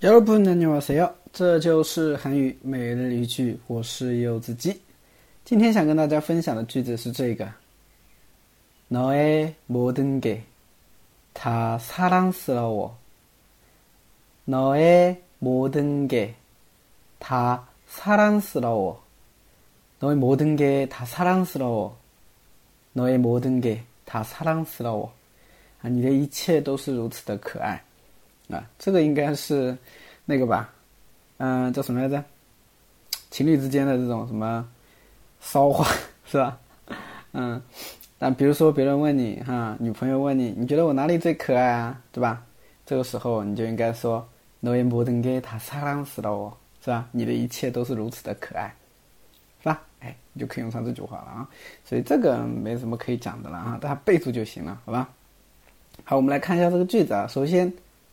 여러분안녕하세요，这就是韩语每日一句，我是柚子鸡。今天想跟大家分享的句子是这个：너의모든게다사랑스러워。너의모든게다사랑스러 워。 너의모든게다사랑스러 워。 너의모든게다사랑스러 워。 啊，你的一切都是如此的可爱。 啊，这个应该是那个吧，嗯，叫什么来着？情侣之间的这种什么骚话是吧？嗯，但比如说别人问你哈，女朋友问你，你觉得我哪里最可爱啊？对吧？这个时候你就应该说너의모든게다사랑스러 워， 是吧？你的一切都是如此的可爱，是吧？哎，你就可以用上这句话了啊。所以这个没什么可以讲的了啊，大家备注就行了，好吧？好，我们来看一下这个句子啊。首先。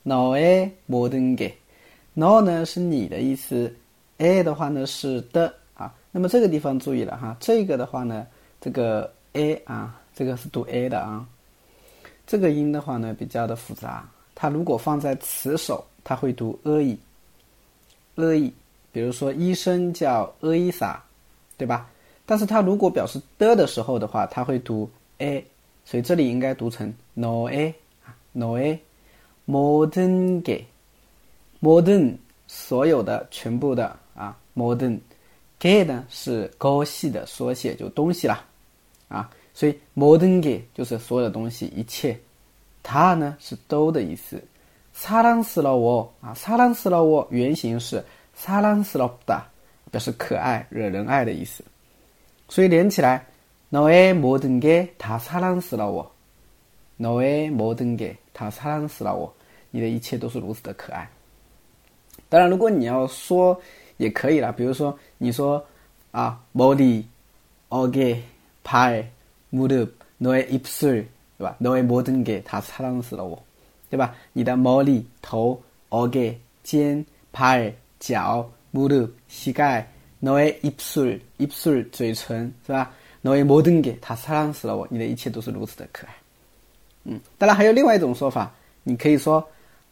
No a modern gay，no 呢是你的意思，A 的话呢是的啊。那么这个地方注意了哈，这个的话呢，这个 A 啊，这个是读 A 的啊。这个音的话呢比较的复杂，它如果放在词首，它会读 a，a。比如说医生叫 a 萨，对吧？但是它如果表示的的时候的话，它会读 a，所以这里应该读成 No a 啊，No a。modern 给 modern 所有的全部的啊 modern 给呢是高系的缩写，就东西啦啊，所以 modern 给就是所有的东西一切，它呢是都的意思。사랑스러워啊，사랑스러워原型是사랑스럽 다， 表示可爱、惹人爱的意思。所以连起来，너의모든게다사랑스러 워， 너의모든게다사랑스러 워。 你的一切都是如此的可爱当然如果你要说也可以了比如说你说啊 molly all gay pie model noise up sir 对吧 noise modern gay 他擦亮死了我对吧你的 molly 头 o g a y 肩 pie 脚 model 膝盖 noise up sir up sir 嘴唇是吧 noise modern gay 他擦亮死了我你的一切都是如此的可爱嗯当然还有另外一种说法你可以说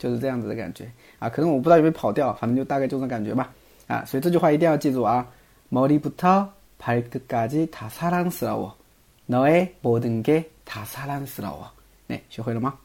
就是这样子的感觉啊，可能我不知道有没有跑调，反正就大概就这种感觉吧啊，所以这句话一定要记住啊。머리부터발끝까지다사랑스러 워， 너의모든게다사랑스러 워。 哎，学会了吗？